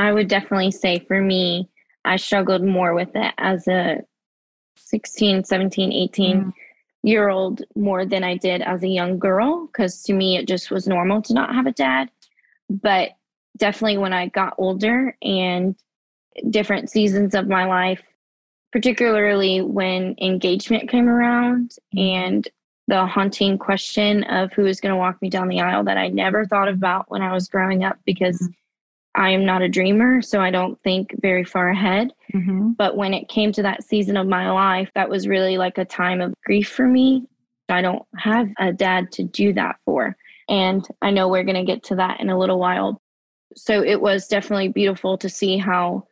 I would definitely say for me, I struggled more with it as a 16, 17, 18 mm. year old more than I did as a young girl. Cause to me, it just was normal to not have a dad. But definitely when I got older and different seasons of my life, particularly when engagement came around mm. and the haunting question of who is going to walk me down the aisle that I never thought about when I was growing up because mm-hmm. I am not a dreamer, so I don't think very far ahead. Mm-hmm. But when it came to that season of my life, that was really like a time of grief for me. I don't have a dad to do that for. And I know we're going to get to that in a little while. So it was definitely beautiful to see how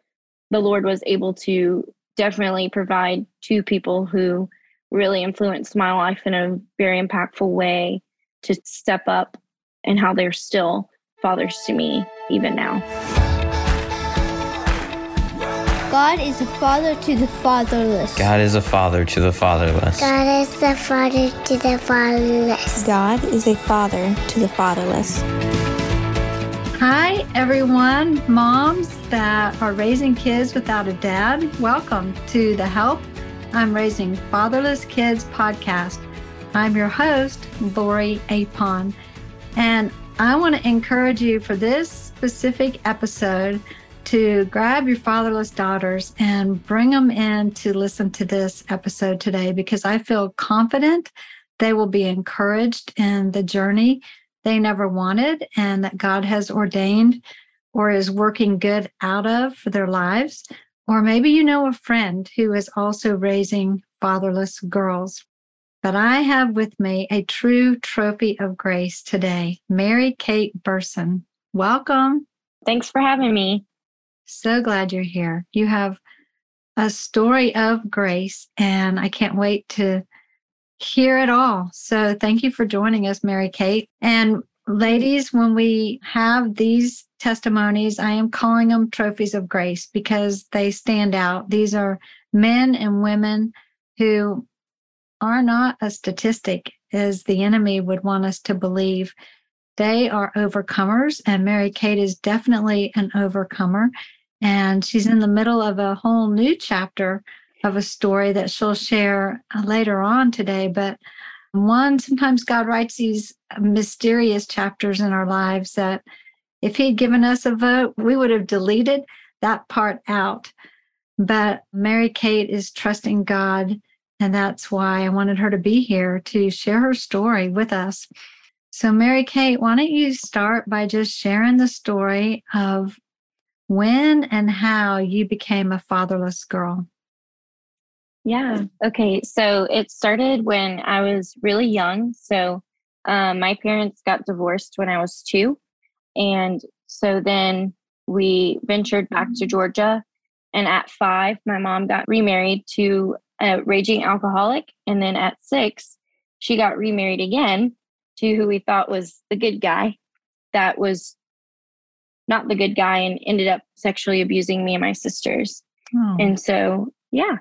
the Lord was able to definitely provide two people who really influenced my life in a very impactful way to step up and how they're still fathers to me even now. God is a father to the fatherless. God is a father to the fatherless. God is a father to the fatherless. God is a father to the fatherless. Hi, everyone, moms that are raising kids without a dad. Welcome to the Help I'm Raising Fatherless Kids podcast. I'm your host, Lori Apon, and I want to encourage you for this specific episode to grab your fatherless daughters and bring them in to listen to this episode today because I feel confident they will be encouraged in the journey they never wanted and that God has ordained or is working good out of for their lives. Or maybe you know a friend who is also raising fatherless girls. But I have with me a true trophy of grace today, Mary Kate Burson. Welcome. Thanks for having me. So glad you're here. You have a story of grace, and I can't wait to hear it all. So thank you for joining us, Mary Kate. And ladies, when we have these testimonies, I am calling them trophies of grace because they stand out. These are men and women who are not a statistic as the enemy would want us to believe. They are overcomers, and Mary Kate is definitely an overcomer. And she's in the middle of a whole new chapter of a story that she'll share uh, later on today. But one, sometimes God writes these mysterious chapters in our lives that if He'd given us a vote, we would have deleted that part out. But Mary Kate is trusting God. And that's why I wanted her to be here to share her story with us. So, Mary Kate, why don't you start by just sharing the story of when and how you became a fatherless girl? Yeah. Okay. So it started when I was really young. So um, my parents got divorced when I was two. And so then we ventured back to Georgia. And at five, my mom got remarried to a raging alcoholic. And then at six, she got remarried again to who we thought was the good guy that was not the good guy and ended up sexually abusing me and my sisters. Oh. And so, yeah.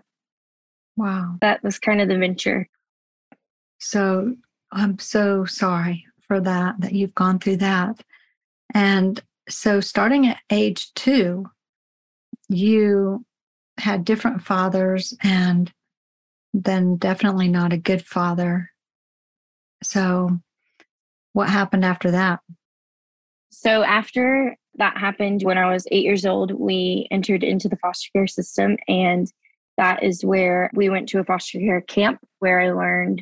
Wow. That was kind of the venture. So I'm so sorry for that, that you've gone through that. And so, starting at age two, you had different fathers and then definitely not a good father. So, what happened after that? So, after that happened, when I was eight years old, we entered into the foster care system. And that is where we went to a foster care camp where I learned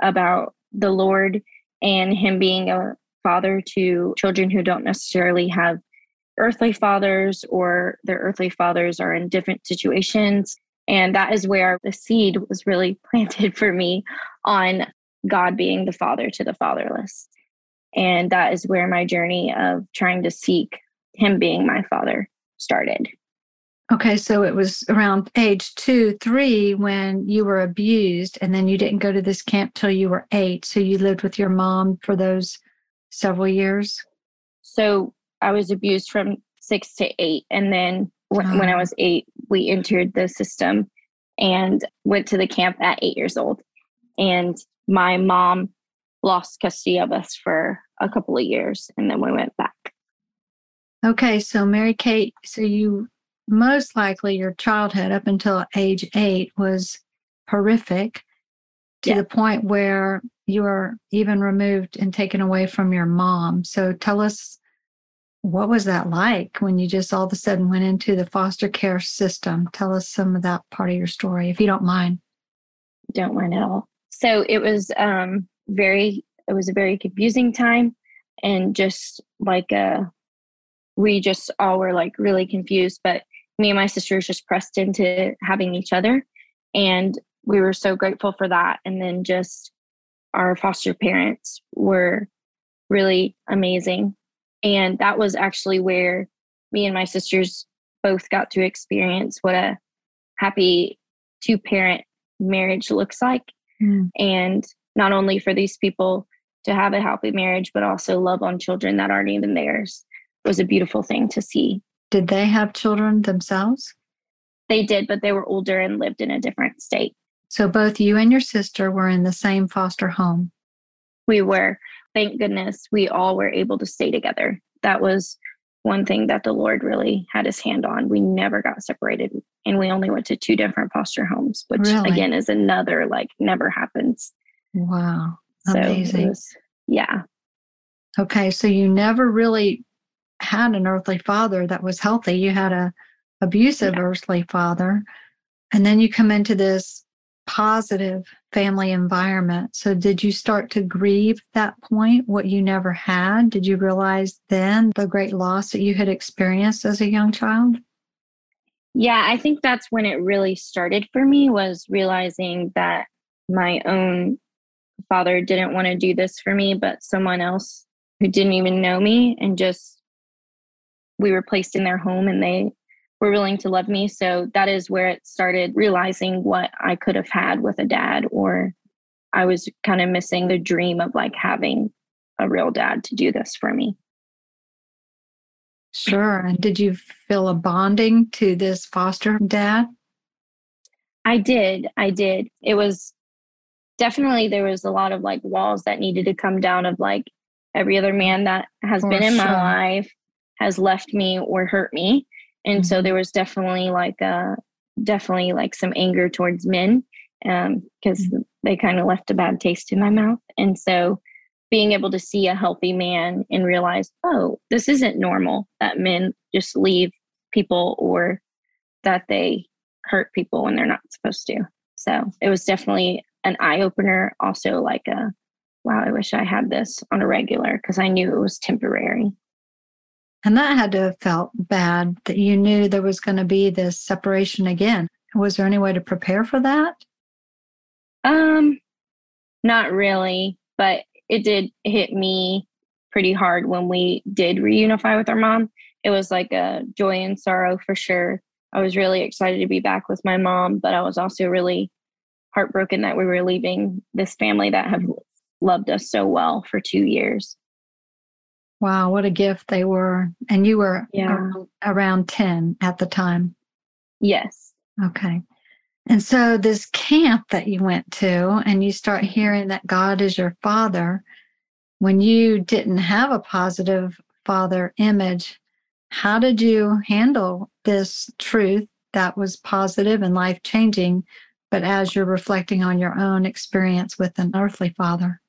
about the Lord and Him being a father to children who don't necessarily have earthly fathers or their earthly fathers are in different situations. And that is where the seed was really planted for me on God being the father to the fatherless. And that is where my journey of trying to seek Him being my father started. Okay, so it was around age two, three when you were abused, and then you didn't go to this camp till you were eight. So you lived with your mom for those several years? So I was abused from six to eight. And then when, oh. when I ah. was eight, we entered the system and went to the camp at eight years old. And my mom lost custody of us for a couple of years and then we went back. Okay, so Mary Kate, so you most likely your childhood up until age eight was horrific to Yeah. the point where you were even removed and taken away from your mom. So tell us what was that like when you just all of a sudden went into the foster care system? Tell us some of that part of your story, if you don't mind. don't mind at all. So it was um very it was a very confusing time and just like uh we just all were like really confused, but me and my sisters just pressed into having each other and we were so grateful for that. And then just our foster parents were really amazing. And that was actually where me and my sisters both got to experience what a happy two parent marriage looks like. Mm. and not only for these people to have a happy marriage but also love on children that aren't even theirs was a beautiful thing to see Did they have children themselves? they did but they were older and lived in a different state So both you and your sister were in the same foster home. we were thank goodness we all were able to stay together that was one thing that the lord really had his hand on we never got separated and we only went to two different foster homes which Really? again is another like never happens Wow. So Amazing. was- yeah Okay, so you never really had an earthly father that was healthy. You had a abusive Yeah. earthly father. And then you come into this positive family environment. So did you start to grieve that point what you never had? Did you realize then the great loss that you had experienced as a young child? Yeah, I think that's when it really started for me was realizing that my own father didn't want to do this for me, but someone else who didn't even know me and just we were placed in their home and they were willing to love me. So that is where it started realizing what I could have had with a dad or I was kind of missing the dream of like having a real dad to do this for me. Sure. And did you feel a bonding to this foster dad? I did. I did. It was definitely there was a lot of like walls that needed to come down of like every other man that has For been in sure. my life has left me or hurt me. And so Mhm. there was definitely like uh definitely like some anger towards men um because they kind of left a bad taste in my mouth. And so being able to see a healthy man and realize, oh, this isn't normal that men just leave people or that they hurt people when they're not supposed to. So it was definitely an eye opener. Also, like a wow, I wish I had this on a regular because I knew it was temporary. And that had to have felt bad that you knew there was going to be this separation again. Was there any way to prepare for that? Um, not really, but it did hit me pretty hard when we did reunify with our mom. It was like a joy and sorrow for sure. I was really excited to be back with my mom, but I was also really heartbroken that we were leaving this family that have loved us so well for two years. Wow, what a gift they were. And you were Yeah. around, around 10 at the time. Yes. Okay. And so this camp that you went to, and you start hearing that God is your father, when you didn't have a positive father image, how did you handle this truth that was positive and life changing, but as you're reflecting on your own experience with an earthly father?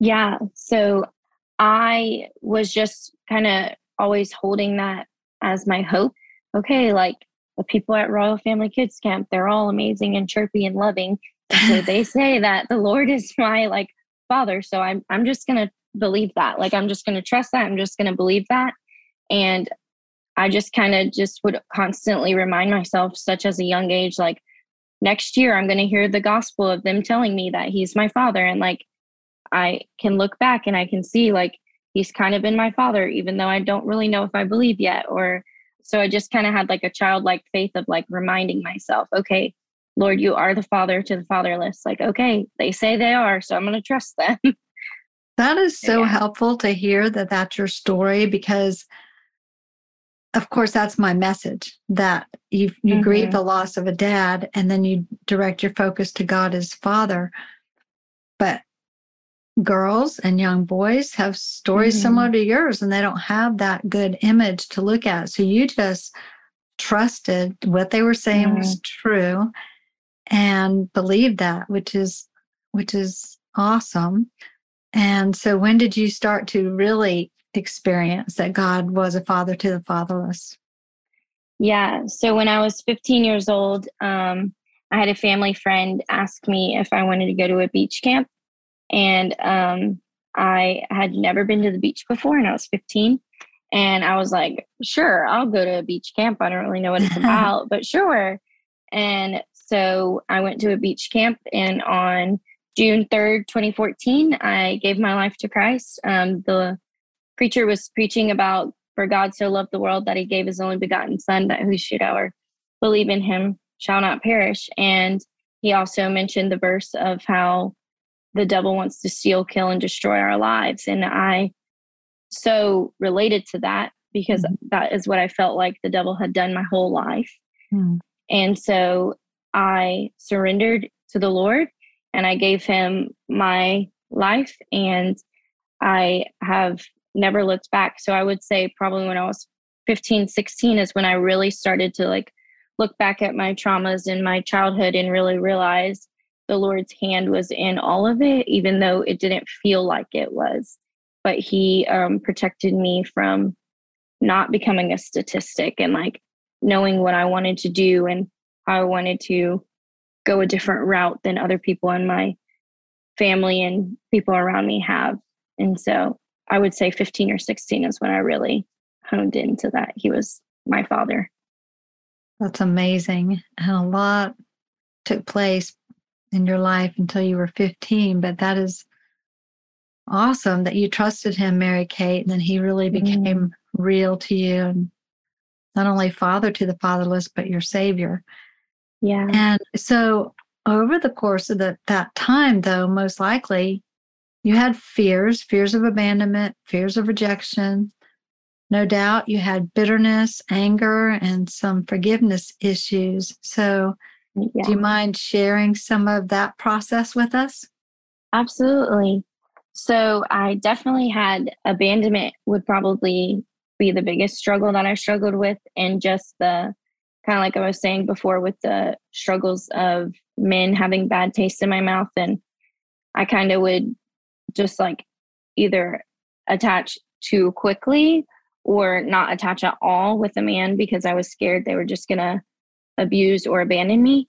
Yeah. So I was just kind of always holding that as my hope. Okay, like the people at Royal Family Kids Camp, they're all amazing and chirpy and loving. So they say that the Lord is my like father. So I'm I'm just gonna believe that. Like I'm just gonna trust that. I'm just gonna believe that. And I just kind of just would constantly remind myself, such as a young age, like next year I'm gonna hear the gospel of them telling me that he's my father. And like I can look back and I can see like he's kind of been my father, even though I don't really know if I believe yet. Or so I just kind of had like a childlike faith of like reminding myself, okay, Lord, you are the father to the fatherless. Like, okay, they say they are, so I'm going to trust them. That is so Yeah. helpful to hear that that's your story because of course that's my message that you you grieve Mhm. the loss of a dad and then you direct your focus to God as father but girls and young boys have stories Mhm. similar to yours and they don't have that good image to look at. So you just trusted what they were saying was true and believed that, which is which is awesome. And so when did you start to really experience that God was a father to the fatherless? Yeah. So when I was 15 years old, um, I had a family friend ask me if I wanted to go to a beach camp. And um, I had never been to the beach before, and I was 15. And I was like, sure, I'll go to a beach camp. I don't really know what it's about, but sure. And so I went to a beach camp, and on June 3rd, 2014, I gave my life to Christ. Um, the preacher was preaching about for God so loved the world that he gave his only begotten son that who should ever believe in him shall not perish. And he also mentioned the verse of how the devil wants to steal, kill, and destroy our lives. And I so related to that because that is what I felt like the devil had done my whole life. Hmm. And so I surrendered to the Lord and I gave him my life and I have never looked back. So I would say probably when I was 15, 16 is when I really started to like look back at my traumas in my childhood and really realize the Lord's hand was in all of it, even though it didn't feel like it was. But He um, protected me from not becoming a statistic and like knowing what I wanted to do and how I wanted to go a different route than other people in my family and people around me have. And so I would say 15 or 16 is when I really honed into that. He was my father. That's amazing. And a lot took place in your life until you were 15, but that is awesome that you trusted him, Mary Kate, and then he really became Mhm. real to you and not only father to the fatherless, but your savior. Yeah. And so over the course of the, that time, though, most likely you had fears, fears of abandonment, fears of rejection. No doubt you had bitterness, anger, and some forgiveness issues. So, yeah. do you mind sharing some of that process with us? Absolutely. So I definitely had abandonment would probably be the biggest struggle that I struggled with and just the kind of like I was saying before with the struggles of men having bad taste in my mouth and I kind of would just like either attach too quickly or not attach at all with a man because I was scared they were just going to abuse or abandon me.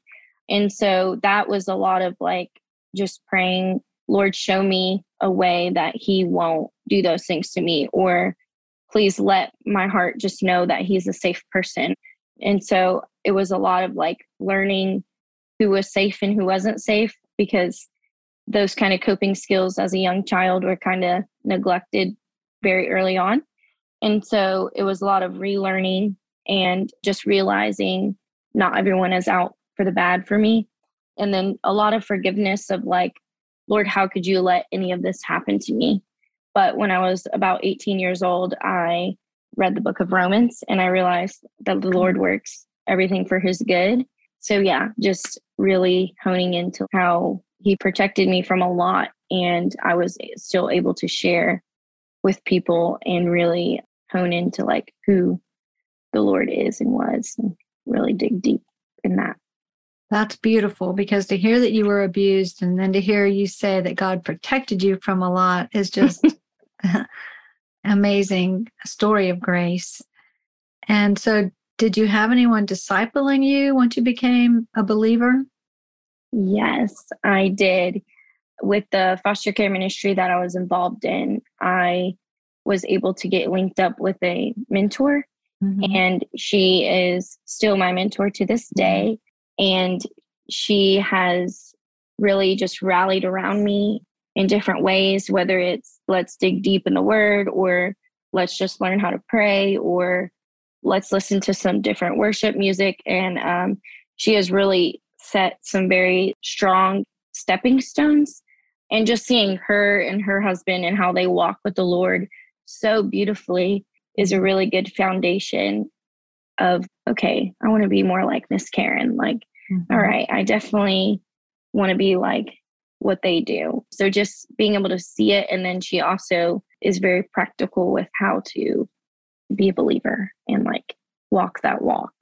And so that was a lot of like just praying, Lord, show me a way that He won't do those things to me, or please let my heart just know that He's a safe person. And so it was a lot of like learning who was safe and who wasn't safe because those kind of coping skills as a young child were kind of neglected very early on. And so it was a lot of relearning and just realizing not everyone is out for the bad for me. And then a lot of forgiveness of like, Lord, how could you let any of this happen to me? But when I was about 18 years old, I read the book of Romans and I realized that the Lord mm-hmm. works everything for his good. So, yeah, just really honing into how he protected me from a lot. And I was still able to share with people and really hone into like who the Lord is and was and really dig deep in that. That's beautiful because to hear that you were abused and then to hear you say that God protected you from a lot is just amazing story of grace. And so did you have anyone discipling you once you became a believer? Yes, I did. With the foster care ministry that I was involved in, I was able to get linked up with a mentor, Mhm. and she is still my mentor to this day. And she has really just rallied around me in different ways, whether it's let's dig deep in the word, or let's just learn how to pray, or let's listen to some different worship music. And um, she has really set some very strong stepping stones. And just seeing her and her husband and how they walk with the Lord so beautifully is a really good foundation of, okay, I want to be more like Miss Karen. Like, Mhm. all right, I definitely want to be like what they do. So just being able to see it. And then she also is very practical with how to be a believer and like walk that walk.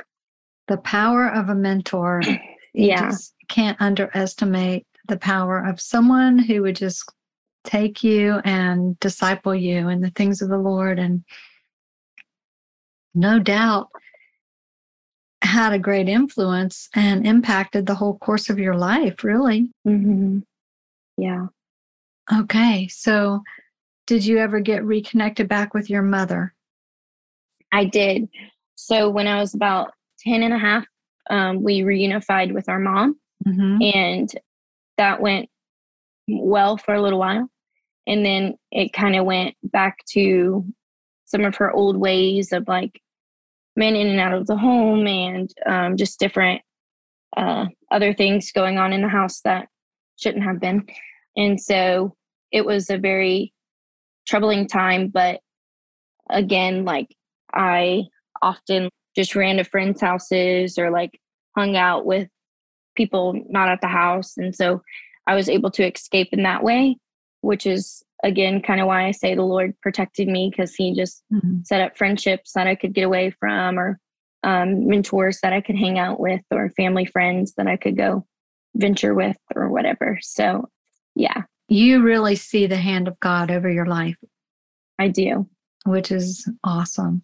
The power of a mentor. You Yeah. just can't underestimate the power of someone who would just take you and disciple you in the things of the Lord. And no doubt had a great influence and impacted the whole course of your life, really. Mm-hmm. Yeah. Okay. So, did you ever get reconnected back with your mother? I did. So when I was about 10 and a half, um, we reunified with our mom. Mm-hmm. and that went well for a little while and then it kind of went back to some of her old ways of like men in and out of the home and um, just different uh, other things going on in the house that shouldn't have been and so it was a very troubling time but again like i often just ran to friends houses or like hung out with people not at the house. And so I was able to escape in that way, which is again kind of why I say the Lord protected me because He just Mhm. set up friendships that I could get away from, or um, mentors that I could hang out with, or family friends that I could go venture with, or whatever. So, yeah, You really see the hand of God over your life, I do. which is awesome.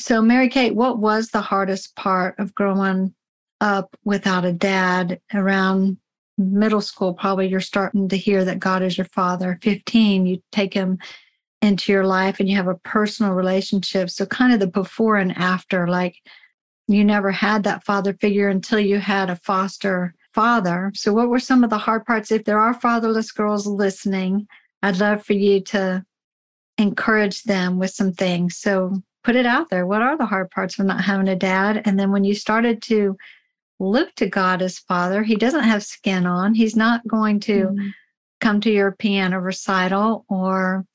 So, Mary Kate, what was the hardest part of growing up without a dad around middle school? Probably you're starting to hear that God is your father. 15, you take him into your life and you have a personal relationship. So, kind of the before and after, like you never had that father figure until you had a foster father. So, what were some of the hard parts? If there are fatherless girls listening, I'd love for you to encourage them with some things. So, put it out there. What are the hard parts of not having a dad? And then when you started to look to God as father, he doesn't have skin on. He's not going to Mhm. come to your piano recital or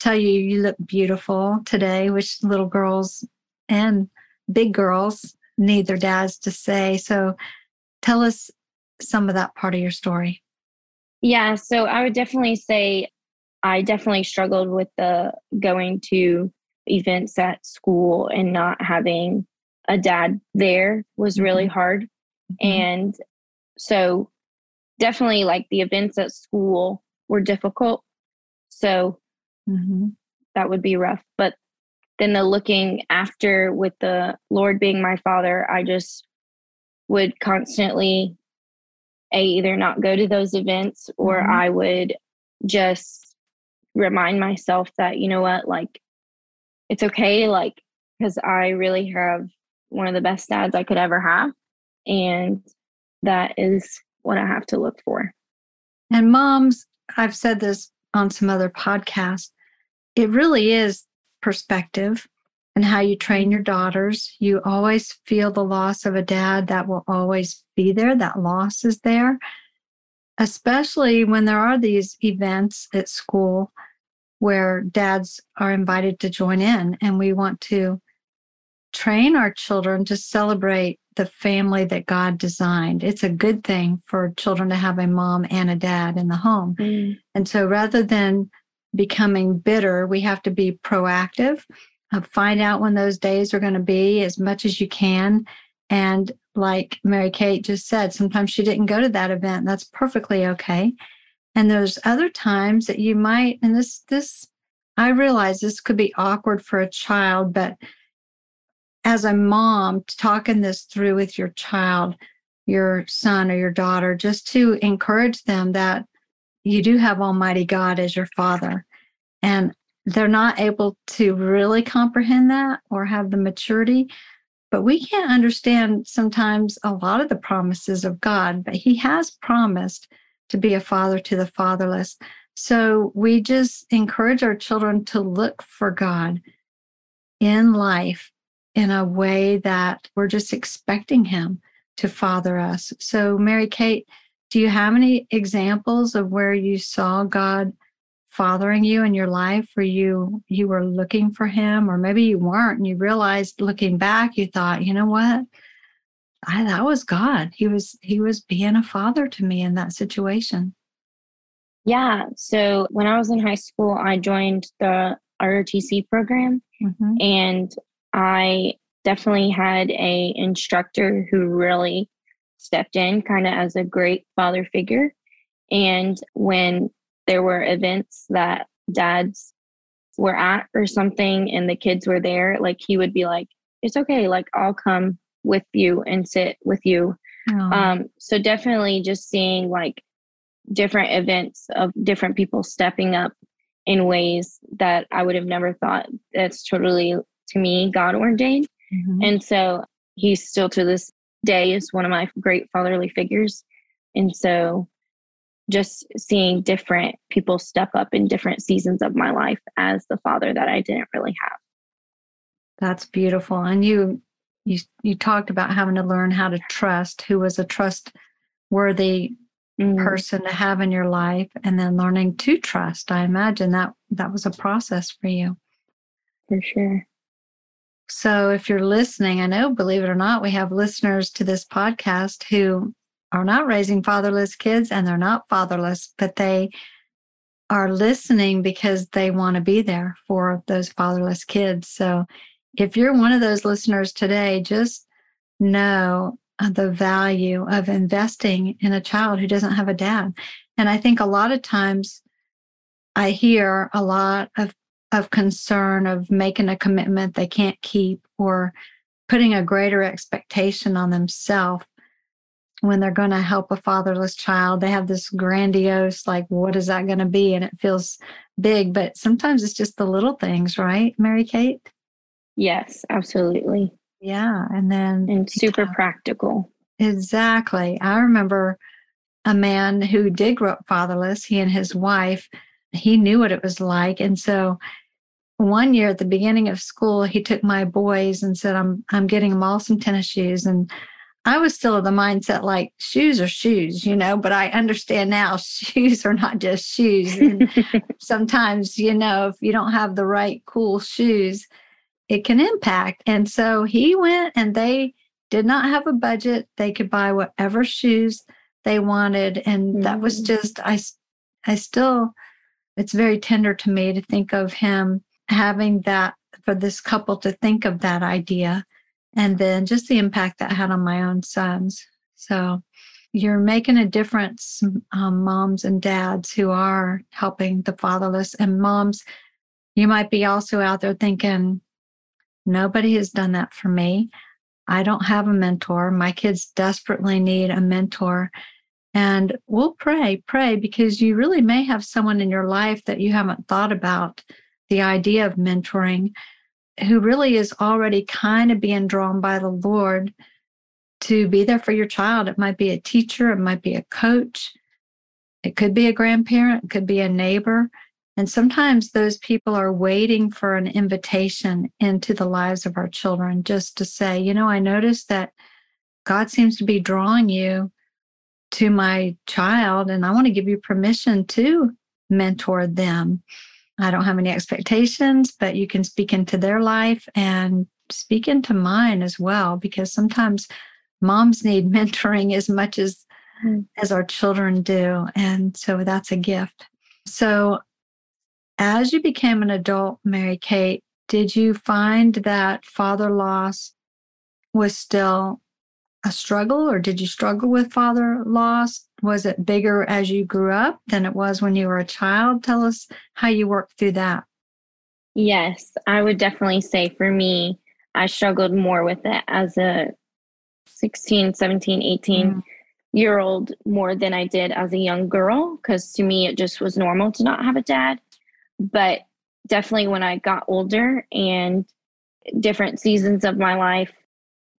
tell you you look beautiful today, which little girls and big girls need their dads to say. So tell us some of that part of your story. Yeah, so I would definitely say I definitely struggled with the going to events at school and not having a dad there was really hard. And so definitely like the events at school were difficult. So Mhm. that would be rough. But then the looking after with the Lord being my father, I just would constantly either not go to those events or Mhm. I would just remind myself that you know what like it's okay like because I really have one of the best dads I could ever have and that is what I have to look for. And moms, I've said this on some other podcasts, it really is perspective and how you train mm-hmm. your daughters. You always feel the loss of a dad that will always be there, that loss is there, especially when there are these events at school where dads are invited to join in and we want to train our children to celebrate the family that God designed. It's a good thing for children to have a mom and a dad in the home. And so rather than becoming bitter, we have to be proactive, uh, find out when those days are going to be as much as you can. And like Mary Kate just said, sometimes she didn't go to that event. That's perfectly okay. And there's other times that you might, and this, this, I realize this could be awkward for a child, but as a mom, talking this through with your child, your son or your daughter, just to encourage them that you do have Almighty God as your father. And they're not able to really comprehend that or have the maturity. But we can't understand sometimes a lot of the promises of God, but He has promised to be a father to the fatherless. So we just encourage our children to look for God in life in a way that we're just expecting Him to father us. So, Mary Kate, do you have any examples of where you saw God fathering you in your life where you you were looking for him or maybe you weren't and you realized looking back you thought you know what I, that was god he was he was being a father to me in that situation Yeah. So when I was in high school, I joined the ROTC program Mhm. and I definitely had a instructor who really stepped in kind of as a great father figure. And when there were events that dads were at or something and the kids were there, like he would be like, It's okay, like I'll come with you and sit with you. Oh, um so definitely just seeing like different events of different people stepping up in ways that i would have never thought. That's totally to me god ordained mhm. and so he's still to this day is one of my great fatherly figures. And so just seeing different people step up in different seasons of my life as the father that i didn't really have. That's beautiful. And you you you talked about having to learn how to trust who was a trustworthy Mhm. person to have in your life and then learning to trust. I imagine that that was a process for you. for sure So if you're listening, I know believe it or not, we have listeners to this podcast who are not raising fatherless kids and they're not fatherless, but they are listening because they want to be there for those fatherless kids. So if you're one of those listeners today, just know uh, the value of investing in a child who doesn't have a dad. And I think a lot of times I hear a lot of of concern of making a commitment they can't keep or putting a greater expectation on themselves when they're going to help a fatherless child. They have this grandiose like what is that going to be? And it feels big but sometimes it's just the little things right mary kate yes absolutely yeah and then and super practical Exactly. I remember a man who did grow up fatherless, he and his wife, he knew what it was like. And so one year at the beginning of school, he took my boys and said, I'm I'm getting them all some tennis shoes. And I was still of the mindset like shoes are shoes, you know, but I understand now shoes are not just shoes. And sometimes, you know, if you don't have the right cool shoes, it can impact. And so he went and they did not have a budget. They could buy whatever shoes they wanted. And that was just, I, I still, it's very tender to me to think of him having that for this couple to think of that idea and then just the impact that had on my own sons. So you're making a difference, um, moms and dads who are helping the fatherless. And moms, you might be also out there thinking, nobody has done that for me. I don't have a mentor. My kids desperately need a mentor. And we'll pray, pray, because you really may have someone in your life that you haven't thought about the idea of mentoring who really is already kind of being drawn by the Lord to be there for your child. It might be a teacher, it might be a coach, it could be a grandparent, it could be a neighbor. And sometimes those people are waiting for an invitation into the lives of our children just to say, you know, I noticed that God seems to be drawing you to my child, and I want to give you permission to mentor them. I don't have any expectations, but you can speak into their life and speak into mine as well, because sometimes moms need mentoring as much as Mm. as our children do. And so that's a gift. So as you became an adult, Mary Kate, did you find that father loss was still a struggle, or did you struggle with father loss? Was it bigger as you grew up than it was when you were a child? Tell us how you worked through that. Yes, I would definitely say for me, I struggled more with it as a 16, 17, 18 Mm. year old more than I did as a young girl because to me it just was normal to not have a dad. But definitely when I got older and different seasons of my life,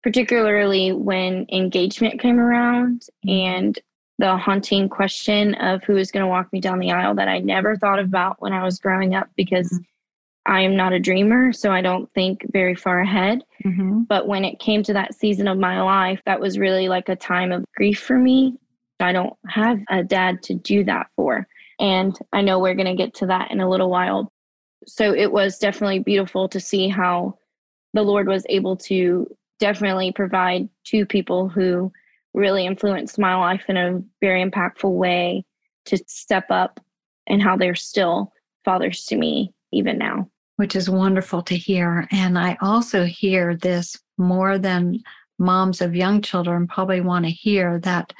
particularly when engagement came around and the haunting question of who is going to walk me down the aisle that I never thought about when I was growing up because Mhm. I am not a dreamer, so I don't think very far ahead. Mhm. But when it came to that season of my life, that was really like a time of grief for me. I don't have a dad to do that for. And I know we're going to get to that in a little while. So it was definitely beautiful to see how the Lord was able to definitely provide two people who really influenced my life in a very impactful way to step up and how they're still fathers to me even now. Which is wonderful to hear. And I also hear this more than moms of young children probably want to hear that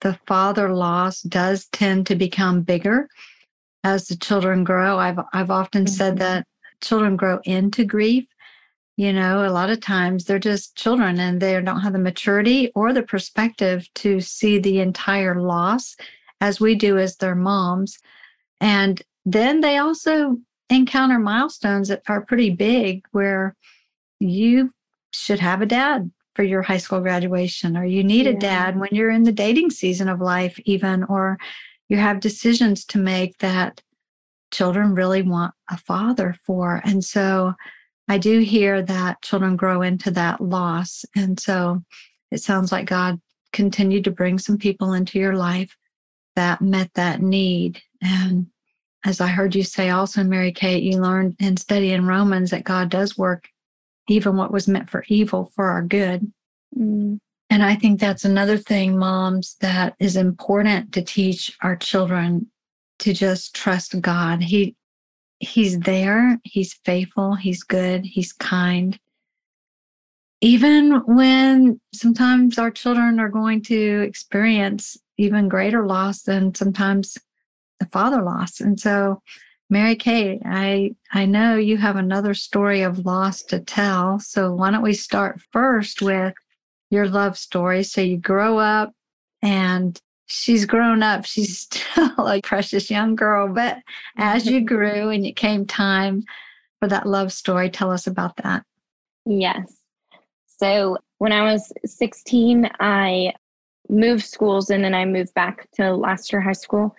the father loss does tend to become bigger as the children grow. I've I've often mm-hmm. said that children grow into grief. You know, a lot of times they're just children and they don't have the maturity or the perspective to see the entire loss as we do as their moms. And then they also encounter milestones that are pretty big where you should have a dad for your high school graduation, or you need yeah. a dad when you're in the dating season of life, even, or you have decisions to make that children really want a father for. And so I do hear that children grow into that loss. And so it sounds like God continued to bring some people into your life that met that need. And as I heard you say also, Mary Kate, you learned and study in Romans that God does work even what was meant for evil for our good. Mm. And I think that's another thing, moms, that is important to teach our children to just trust God. He He's there, He's faithful, He's good, He's kind. Even when sometimes our children are going to experience even greater loss than sometimes the father loss. And so Mary Kate, I I know you have another story of loss to tell. So why don't we start first with your love story? So you grow up and she's grown up. She's still a precious young girl, but as you grew and it came time for that love story, tell us about that. Yes. So when I was 16, I moved schools and then I moved back to Lassiter High School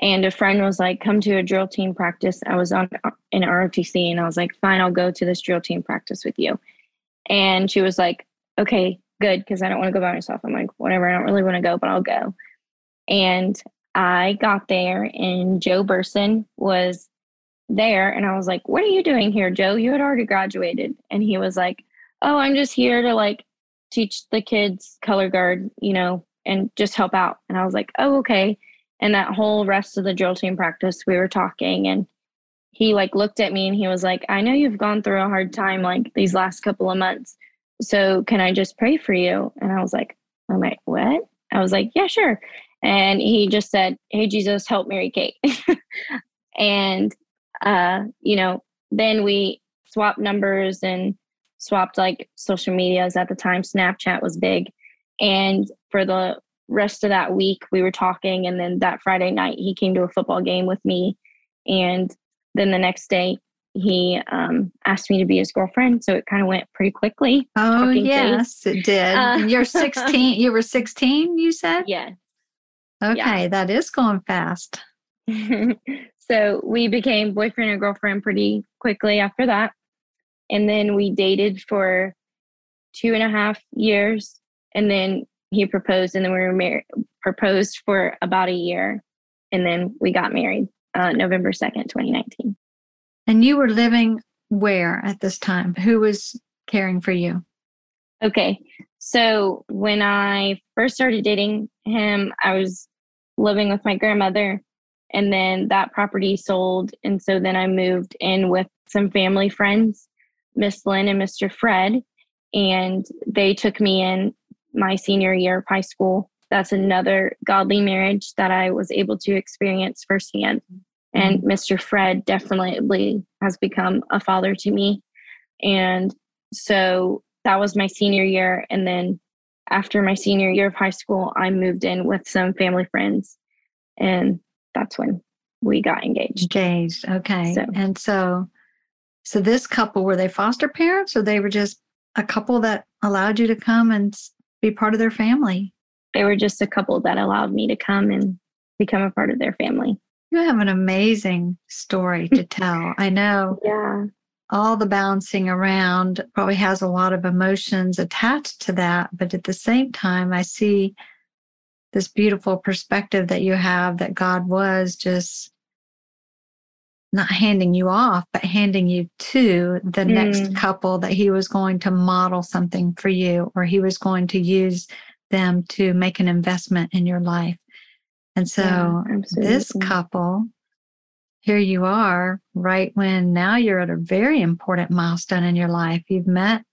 and a friend was like, come to a drill team practice. I was on uh, in ROTC and I was like, fine, I'll go to this drill team practice with you. And she was like, okay, good, because I don't want to go by myself. I'm like, whatever, I don't really want to go, but I'll go. And I got there and Joe Burson was there. And I was like, what are you doing here, Joe? You had already graduated. And he was like, oh, I'm just here to like teach the kids color guard, you know, and just help out. And I was like, oh, okay and that whole rest of the drill team practice we were talking and he like looked at me and he was like i know you've gone through a hard time like these last couple of months so can i just pray for you? And i was like i'm like what? I was like yeah sure. And he just said hey jesus help mary kate. And uh you know then we swapped numbers and swapped like social medias at the time. Snapchat was big. And for the rest of that week we were talking and then that friday night he came to a football game with me. And then the next day he um, asked me to be his girlfriend. So it kind of went pretty quickly. Oh yes it did. Uh, you're 16 you were 16 you said? Yes. Okay yeah. that is going fast. So we became boyfriend and girlfriend pretty quickly after that. And then we dated for two and a half years. And then he proposed and then we were married proposed for about a year and then we got married uh, november 2nd 2019 and you were living where at this time? Who was caring for you? Okay so when i first started dating him i was living with my grandmother and then that property sold and so then i moved in with some family friends miss lynn and mr fred and they took me in my senior year of high school. That's another godly marriage that I was able to experience firsthand. And Mr. Mm-hmm. Fred definitely has become a father to me. And so that was my senior year. And then after my senior year of high school, I moved in with some family friends. And that's when we got engaged. Engaged. Okay. So, and so, so this couple, were they foster parents or they were just a couple that allowed you to come and be part of their family. They were just a couple that allowed me to come and become a part of their family. You have an amazing story to tell. I know. Yeah. All the bouncing around probably has a lot of emotions attached to that. But at the same time, I see this beautiful perspective that you have that God was just not handing you off, but handing you to the mm. next couple that he was going to model something for you or he was going to use them to make an investment in your life. And so yeah, this couple here you are, right when now you're at a very important milestone in your life. You've met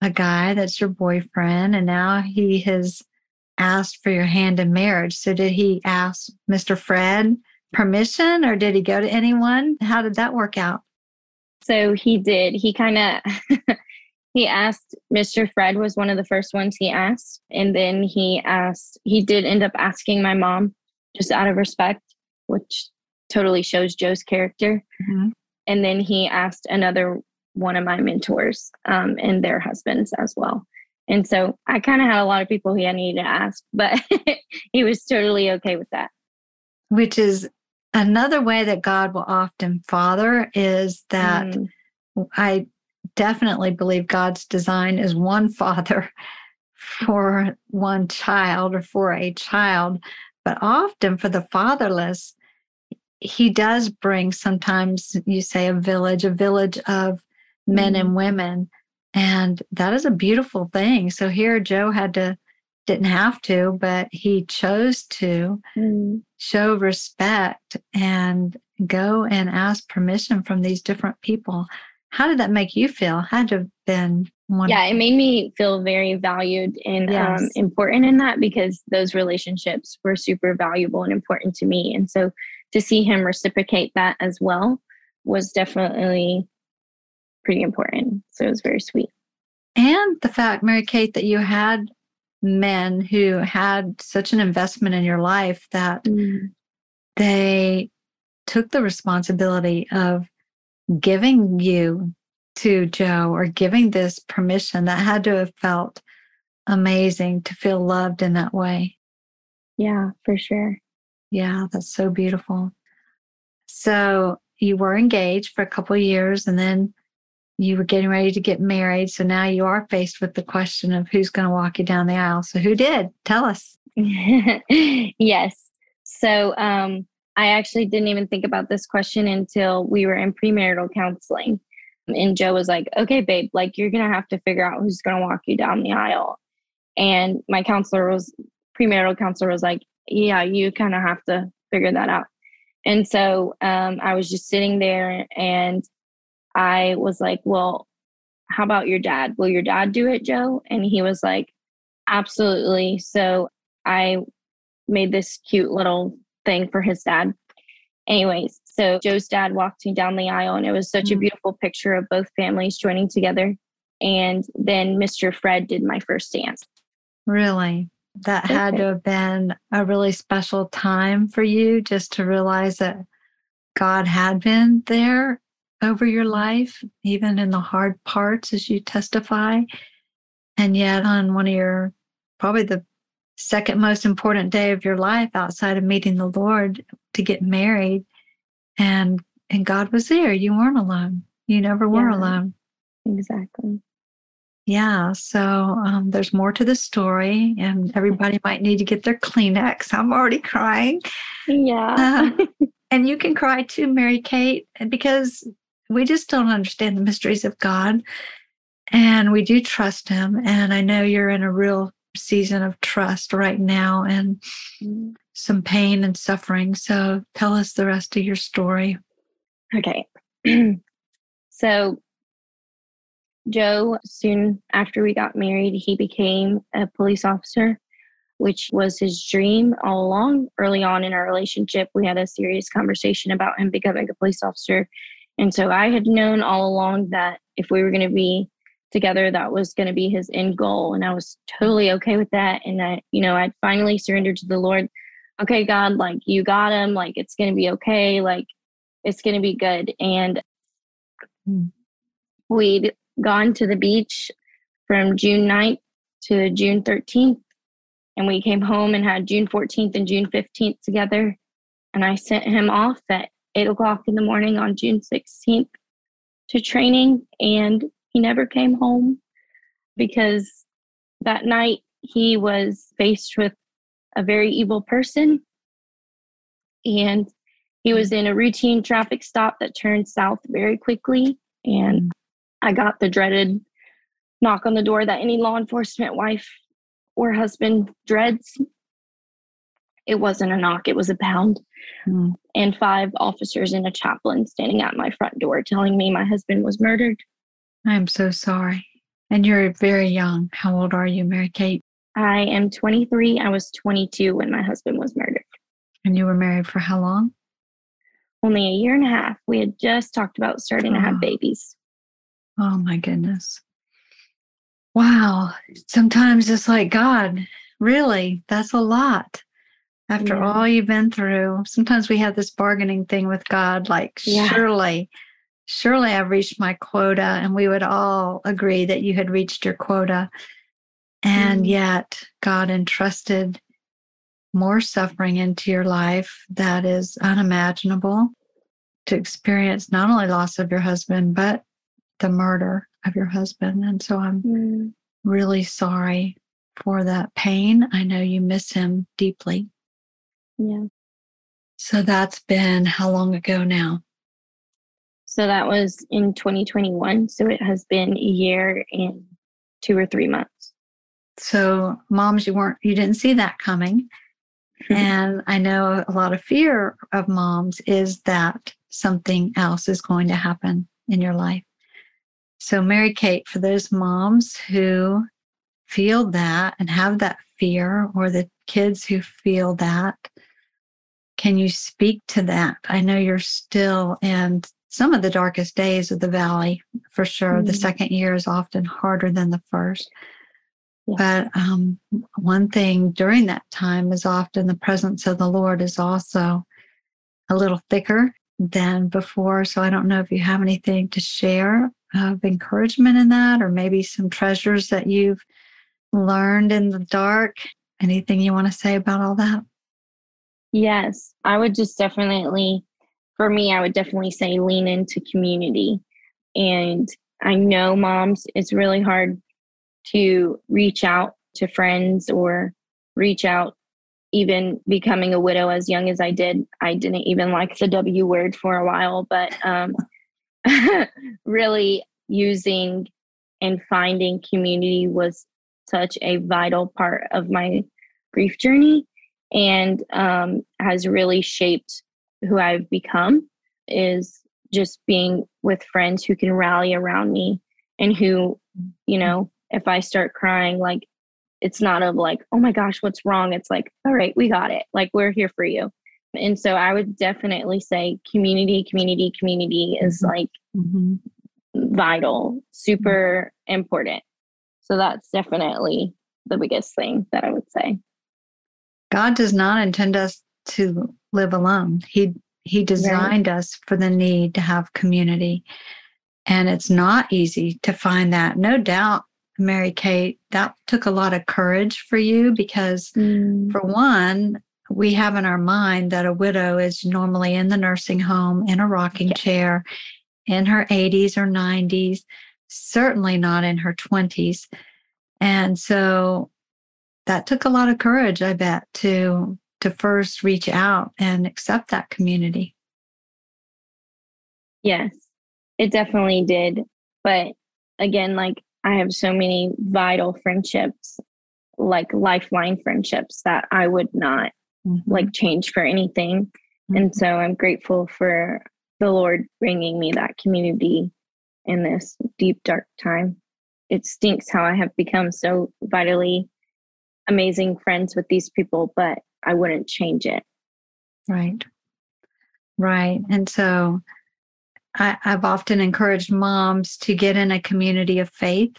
a guy that's your boyfriend, and now he has asked for your hand in marriage. So, did he ask Mr. Fred permission or did he go to anyone? How did that work out? So, he did. He kind of. he asked mr fred was one of the first ones he asked and then he asked he did end up asking my mom just out of respect which totally shows joe's character Mhm. and then he asked another one of my mentors um, and their husbands as well and so i kind of had a lot of people he needed to ask but he was totally okay with that Which is another way that God will often father is that Mm, I definitely believe God's design is one father for one child or for a child, but often for the fatherless, he does bring sometimes you say a village, a village of men and women. And that is a beautiful thing. So here Joe had to, didn't have to, but he chose to mm. show respect and go and ask permission from these different people. How did that make you feel? Had to have been wonderful. yeah it made me feel very valued and um, important in that because those relationships were super valuable and important to me and so to see him reciprocate that as well was definitely pretty important so it was very sweet And the fact, Mary Kate, that you had men who had such an investment in your life that mm. they took the responsibility of giving you to Joe or giving this permission that had to have felt amazing to feel loved in that way. yeah for sure Yeah, that's so beautiful. So you were engaged for a couple of years and then you were getting ready to get married. So now you are faced with the question of who's going to walk you down the aisle. So who did? Tell us. yes. So um, I actually didn't even think about this question until we were in premarital counseling. And Joe was like, okay, babe, like you're going to have to figure out who's going to walk you down the aisle. And my counselor was, premarital counselor was like, yeah, you kind of have to figure that out. And so um, I was just sitting there and I was like, well, how about your dad? Will your dad do it, Joe? And he was like, absolutely. So I made this cute little thing for his dad. Anyways, so Joe's dad walked me down the aisle, and it was such a Mm. beautiful picture of both families joining together. And then Mr. Fred did my first dance. Really? That had to have been a really special time for you just to realize that God had been there over your life, even in the hard parts as you testify. And yet, on one of your probably the second most important day of your life outside of meeting the Lord to get married, and and God was there. You weren't alone. You never were Yeah. alone. Exactly. Yeah, so um, there's more to the story, and everybody might need to get their Kleenex. I'm already crying. Yeah. Uh, and you can cry too, Mary Kate, because we just don't understand the mysteries of God. And we do trust Him. And I know you're in a real season of trust right now and some pain and suffering. So tell us the rest of your story. Okay. so, Joe, soon after we got married, he became a police officer, which was his dream all along. Early on in our relationship, we had a serious conversation about him becoming a police officer. And so I had known all along that if we were going to be together, that was going to be his end goal. And I was totally okay with that. And I, you know, I'd finally surrendered to the Lord. Okay, God, like you got him, like it's going to be okay. Like it's going to be good. And Mm. we'd gone to the beach from June 9th to June 13th. And we came home and had June 14th and June 15th together. And I sent him off at eight o'clock in the morning on June 16th to training. And he never came home because that night he was faced with a very evil person. And he was in a routine traffic stop that turned south very quickly. And I got the dreaded knock on the door that any law enforcement wife or husband dreads. It wasn't a knock, it was a pound. Mm. And five officers and a chaplain standing at my front door telling me my husband was murdered. I'm so sorry. And you're very young. How old are you, Mary Kate? I am 23. I was 22 when my husband was murdered. And you were married for how long? Only a year and a half. We had just talked about starting to Oh. have babies. Oh my goodness. Wow. Sometimes it's like, God, really? That's a lot. After Yeah. all you've been through, sometimes we have this bargaining thing with God, like, Yeah. surely, surely I've reached my quota. And we would all agree that you had reached your quota. And Mm. yet, God entrusted more suffering into your life that is unimaginable to experience not only loss of your husband, but the murder of your husband. And so I'm Mm. really sorry for that pain. I know you miss him deeply. Yeah. So that's been how long ago now? So that was in 2021. So it has been a year and two or three months. So, moms, you weren't, you didn't see that coming. Hmm. And I know a lot of fear of moms is that something else is going to happen in your life. So, Mary Kate, for those moms who feel that and have that fear, or the kids who feel that, can you speak to that? I know you're still in some of the darkest days of the valley, for sure. The Mhm. second year is often harder than the first. Yes. But um, one thing during that time is often the presence of the Lord is also a little thicker than before. So I don't know if you have anything to share of encouragement in that, or maybe some treasures that you've learned in the dark. Anything you want to say about all that? Yes, I would just definitely, for me, I would definitely say lean into community. And I know moms, it's really hard to reach out to friends or reach out, even becoming a widow as young as I did. I didn't even like the W word for a while, but um, really using and finding community was such a vital part of my grief journey and um, has really shaped who I've become is just being with friends who can rally around me and who, you know, if I start crying, like it's not of like, oh my gosh, what's wrong? It's like, all right, we got it. Like we're here for you. And so I would definitely say community, community, community is Mhm. like Mm-hmm. vital, super important. So that's definitely the biggest thing that I would say. God does not intend us to live alone. He he designed us for the need to have community. And it's not easy to find that. No doubt, Mary Kate, that took a lot of courage for you because mm. for one, we have in our mind that a widow is normally in the nursing home in a rocking Yeah. chair in her 80s or 90s, certainly not in her 20s. And so that took a lot of courage, I bet, to to first reach out and accept that community. Yes, it definitely did. But again, like I have so many vital friendships, like lifeline friendships that I would not mm-hmm. like change for anything. And mm-hmm. so I'm grateful for the Lord bringing me that community in this deep, dark time. It stinks how I have become so vitally amazing friends with these people, but I wouldn't change it. Right. Right. And so I, I've often encouraged moms to get in a community of faith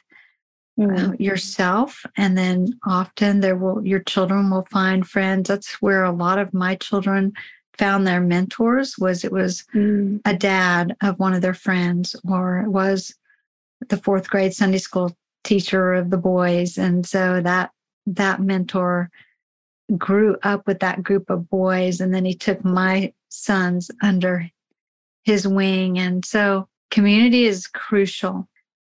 Mm. uh, yourself and then often there will your children will find friends that's where a lot of my children found their mentors was it was Mm. a dad of one of their friends or it was the fourth grade sunday school teacher of the boys and so that that mentor grew up with that group of boys and then he took my sons under his wing. And so community is crucial.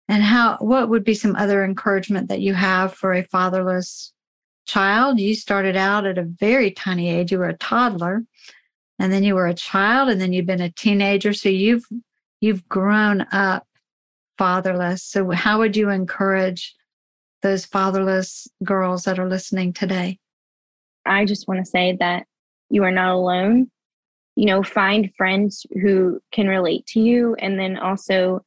And how what would be some other encouragement that you have for a fatherless child? You started out at a very tiny age. You were a toddler and then you were a child and then you've been a teenager. So you've you've grown up fatherless. So how would you encourage those fatherless girls that are listening today I just want to say that you are not alone. You know, find friends who can relate to you and then also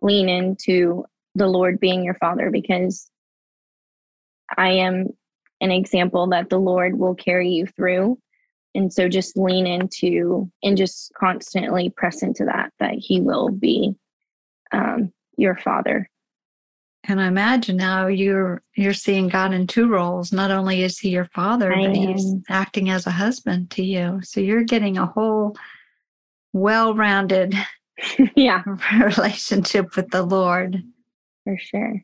lean into the Lord being your father because I am an example that the Lord will carry you through. And so just lean into and just constantly press into that, that He will be um, your father. And I imagine now you're you're seeing God in two roles. Not only is He your father, I but He's acting as a husband to you. So you're getting a whole well-rounded yeah, relationship with the Lord. for sure.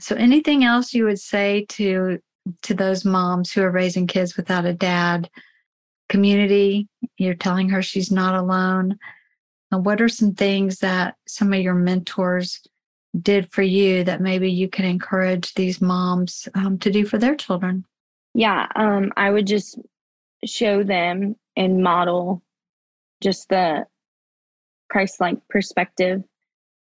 So anything else you would say to to those moms who are raising kids without a dad? Community, you're telling her she's not alone. And what are some things that some of your mentors did for you that maybe you can encourage these moms um, to do for their children? Yeah, um, I would just show them and model just the Christ like perspective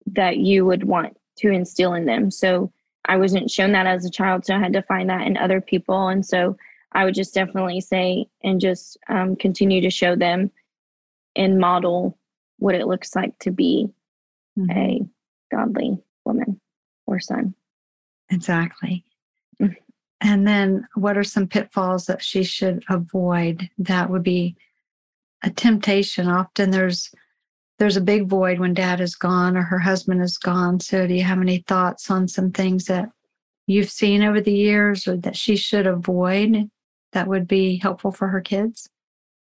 that you would want to instill in them. So I wasn't shown that as a child, so I had to find that in other people. And so I would just definitely say and just um, continue to show them and model what it looks like to be Mm-hmm. a godly woman or son. Exactly. Mm. And then what are some pitfalls that she should avoid that would be a temptation? Often there's there's a big void when dad is gone or her husband is gone. So do you have any thoughts on some things that you've seen over the years or that she should avoid that would be helpful for her kids?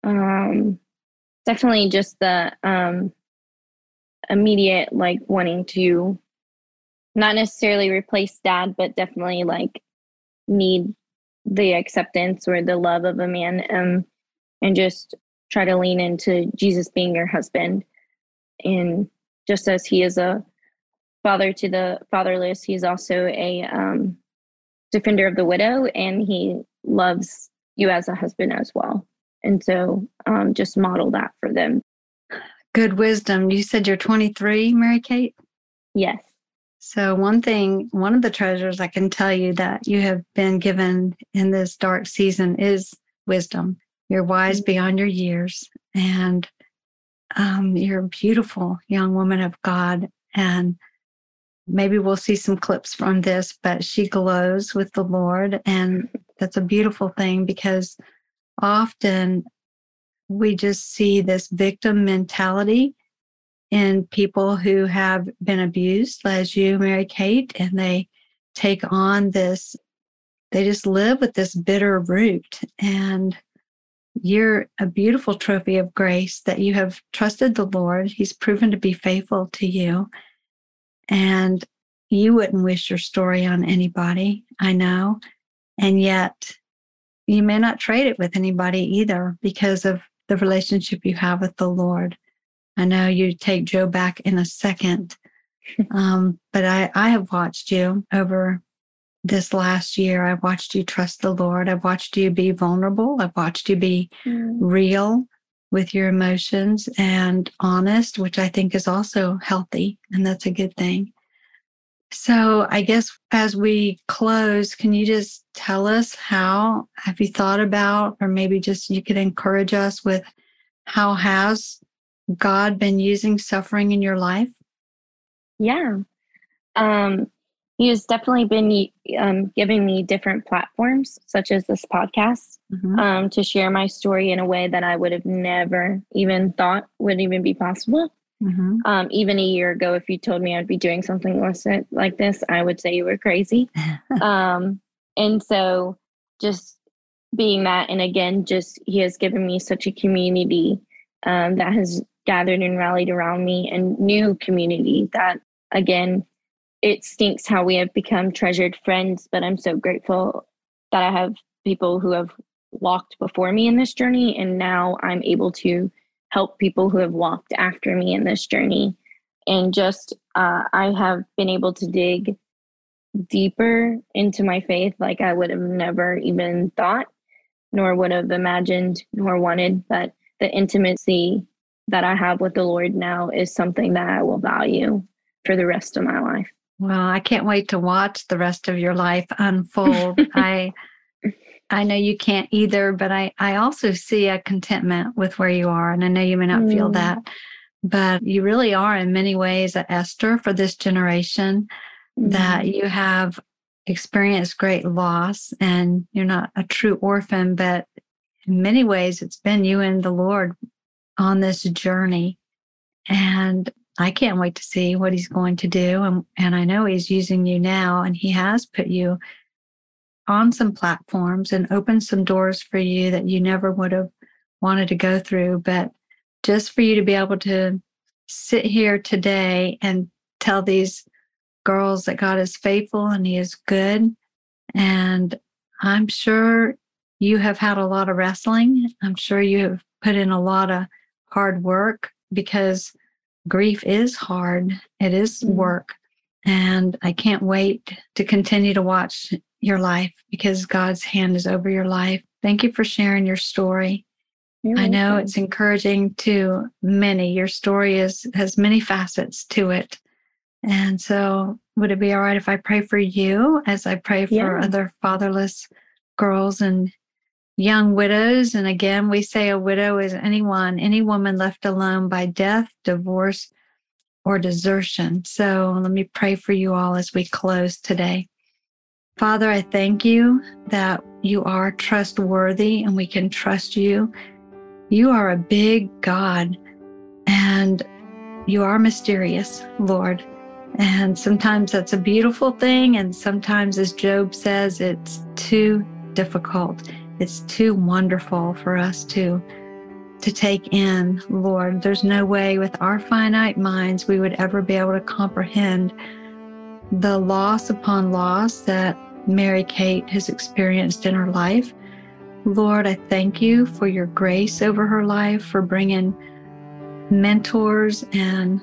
um definitely just the um immediate like wanting to not necessarily replace dad but definitely like need the acceptance or the love of a man um and just try to lean into Jesus being your husband and just as he is a father to the fatherless he's also a um defender of the widow and he loves you as a husband as well and so um, just model that for them. Good wisdom. You said you're 23, Mary Kate? Yes. So, one thing, one of the treasures I can tell you that you have been given in this dark season is wisdom. You're wise beyond your years, and um, you're a beautiful young woman of God. And maybe we'll see some clips from this, but she glows with the Lord. And that's a beautiful thing because often we just see this victim mentality in people who have been abused, as you, Mary Kate, and they take on this, they just live with this bitter root. And you're a beautiful trophy of grace that you have trusted the Lord. He's proven to be faithful to you. And you wouldn't wish your story on anybody, I know. And yet, you may not trade it with anybody either because of the relationship you have with the Lord. I know you take Joe back in a second, um, but I, I have watched you over this last year. I've watched you trust the Lord. I've watched you be vulnerable. I've watched you be real with your emotions and honest, which I think is also healthy, and that's a good thing. So, I guess as we close, can you just tell us how have you thought about, or maybe just you could encourage us with how has God been using suffering in your life? Yeah. Um, he has definitely been um, giving me different platforms, such as this podcast, Mhm. um, to share my story in a way that I would have never even thought would even be possible. Mhm. Um, even a year ago, if you told me I'd be doing something like this, I would say you were crazy. um, and so just being that, and again, just he has given me such a community um, that has gathered and rallied around me, and new community that again, it stinks how we have become treasured friends, but I'm so grateful that I have people who have walked before me in this journey, and now I'm able to help people who have walked after me in this journey. And just, uh, I have been able to dig deeper into my faith like I would have never even thought, nor would have imagined, nor wanted. But the intimacy that I have with the Lord now is something that I will value for the rest of my life. Well, I can't wait to watch the rest of your life unfold. I I know you can't either, but I, I also see a contentment with where you are. And I know you may not mm. feel that, but you really are in many ways a Esther for this generation mm. that you have experienced great loss and you're not a true orphan, but in many ways it's been you and the Lord on this journey. And I can't wait to see what he's going to do. And, and I know he's using you now, and he has put you on some platforms and opened some doors for you that you never would have wanted to go through. But just for you to be able to sit here today and tell these girls that God is faithful and he is good. And I'm sure you have had a lot of wrestling. I'm sure you have put in a lot of hard work because grief is hard, it is mm-hmm. work. And I can't wait to continue to watch your life because God's hand is over your life. Thank you for sharing your story. You're I know welcome. it's encouraging to many. Your story is has many facets to it. And so would it be all right if I pray for you as I pray for yeah. other fatherless girls and young widows? And again, we say a widow is anyone, any woman left alone by death, divorce, or desertion. So let me pray for you all as we close today. Father, I thank you that you are trustworthy and we can trust you. You are a big God and you are mysterious, Lord. And sometimes that's a beautiful thing. And sometimes, as Job says, it's too difficult. It's too wonderful for us to to take in, Lord. There's no way with our finite minds we would ever be able to comprehend the loss upon loss that Mary Kate has experienced in her life. Lord, I thank you for your grace over her life, for bringing mentors and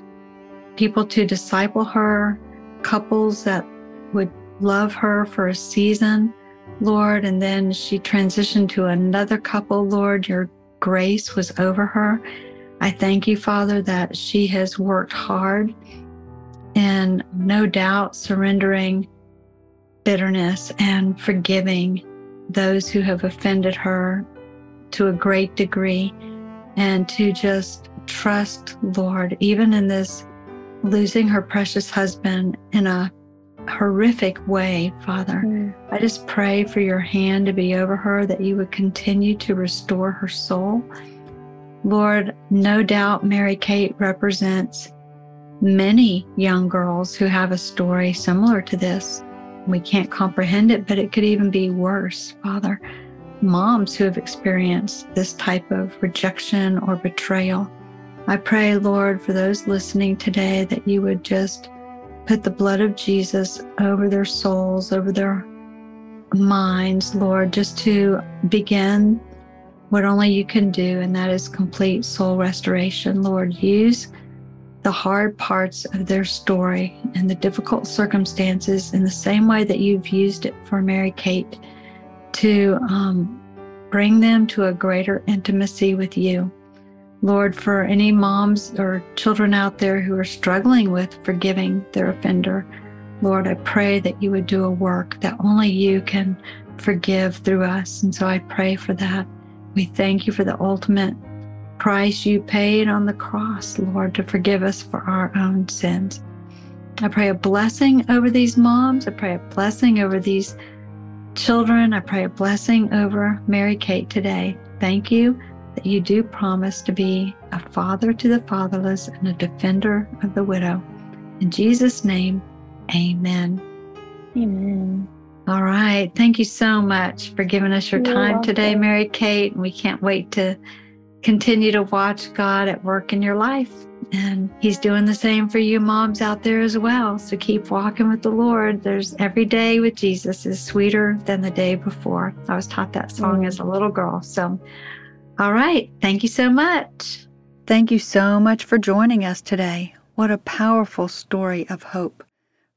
people to disciple her, couples that would love her for a season, Lord. And then she transitioned to another couple, Lord. Your grace was over her. I thank you, Father, that she has worked hard and no doubt surrendering bitterness and forgiving those who have offended her to a great degree and to just trust, Lord, even in this losing her precious husband in a horrific way, Father. Mm. I just pray for your hand to be over her, that you would continue to restore her soul. Lord, no doubt Mary Kate represents many young girls who have a story similar to this. We can't comprehend it, but it could even be worse, Father. Moms who have experienced this type of rejection or betrayal. I pray, Lord, for those listening today that you would just put the blood of Jesus over their souls, over their minds, Lord, just to begin what only you can do, and that is complete soul restoration. Lord, use the hard parts of their story and the difficult circumstances in the same way that you've used it for Mary Kate to um, bring them to a greater intimacy with you. Lord, for any moms or children out there who are struggling with forgiving their offender, Lord, I pray that you would do a work that only you can forgive through us. And so I pray for that. We thank you for the ultimate price you paid on the cross, Lord, to forgive us for our own sins. I pray a blessing over these moms. I pray a blessing over these children. I pray a blessing over Mary Kate today. Thank you that you do promise to be a father to the fatherless and a defender of the widow. In Jesus' name, amen. Amen. All right. Thank you so much for giving us your You're time welcome. today, Mary Kate. And we can't wait to continue to watch God at work in your life. And He's doing the same for you moms out there as well. So keep walking with the Lord. There's every day with Jesus is sweeter than the day before. I was taught that song mm. as a little girl. So, all right. Thank you so much. Thank you so much for joining us today. What a powerful story of hope.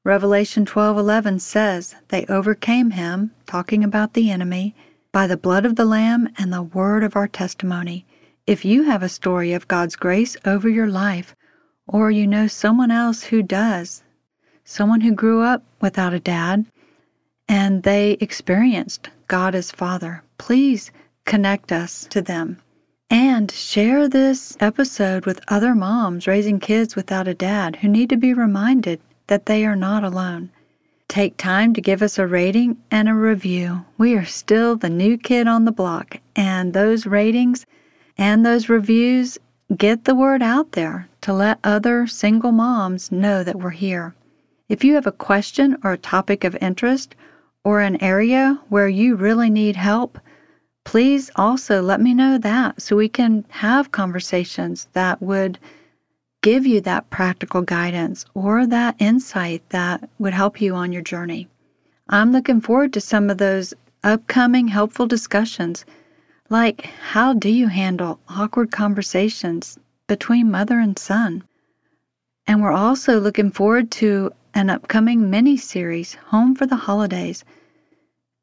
Revelation 12:11 says, "They overcame him, talking about the enemy, by the blood of the lamb and the word of our testimony." If you have a story of God's grace over your life, or you know someone else who does, someone who grew up without a dad and they experienced God as Father. Please connect us to them. And share this episode with other moms raising kids without a dad who need to be reminded that they are not alone. Take time to give us a rating and a review. We are still the new kid on the block, and those ratings and those reviews get the word out there to let other single moms know that we're here. If you have a question or a topic of interest or an area where you really need help, please also let me know that so we can have conversations that would give you that practical guidance or that insight that would help you on your journey. I'm looking forward to some of those upcoming helpful discussions, like how do you handle awkward conversations between mother and son? And we're also looking forward to an upcoming mini series, Home for the Holidays.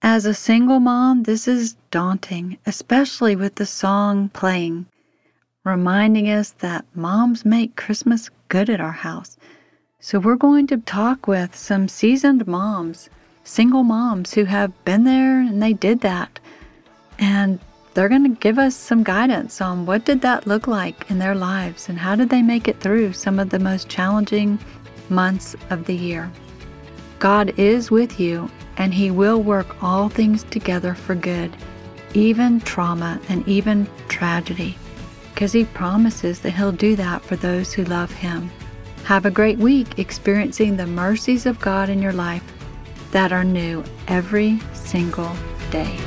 As a single mom, this is daunting, especially with the song playing, reminding us that moms make Christmas good at our house. So, we're going to talk with some seasoned moms, single moms who have been there and they did that. And they're going to give us some guidance on what did that look like in their lives and how did they make it through some of the most challenging months of the year. God is with you, and He will work all things together for good, even trauma and even tragedy, because He promises that He'll do that for those who love Him. Have a great week experiencing the mercies of God in your life that are new every single day.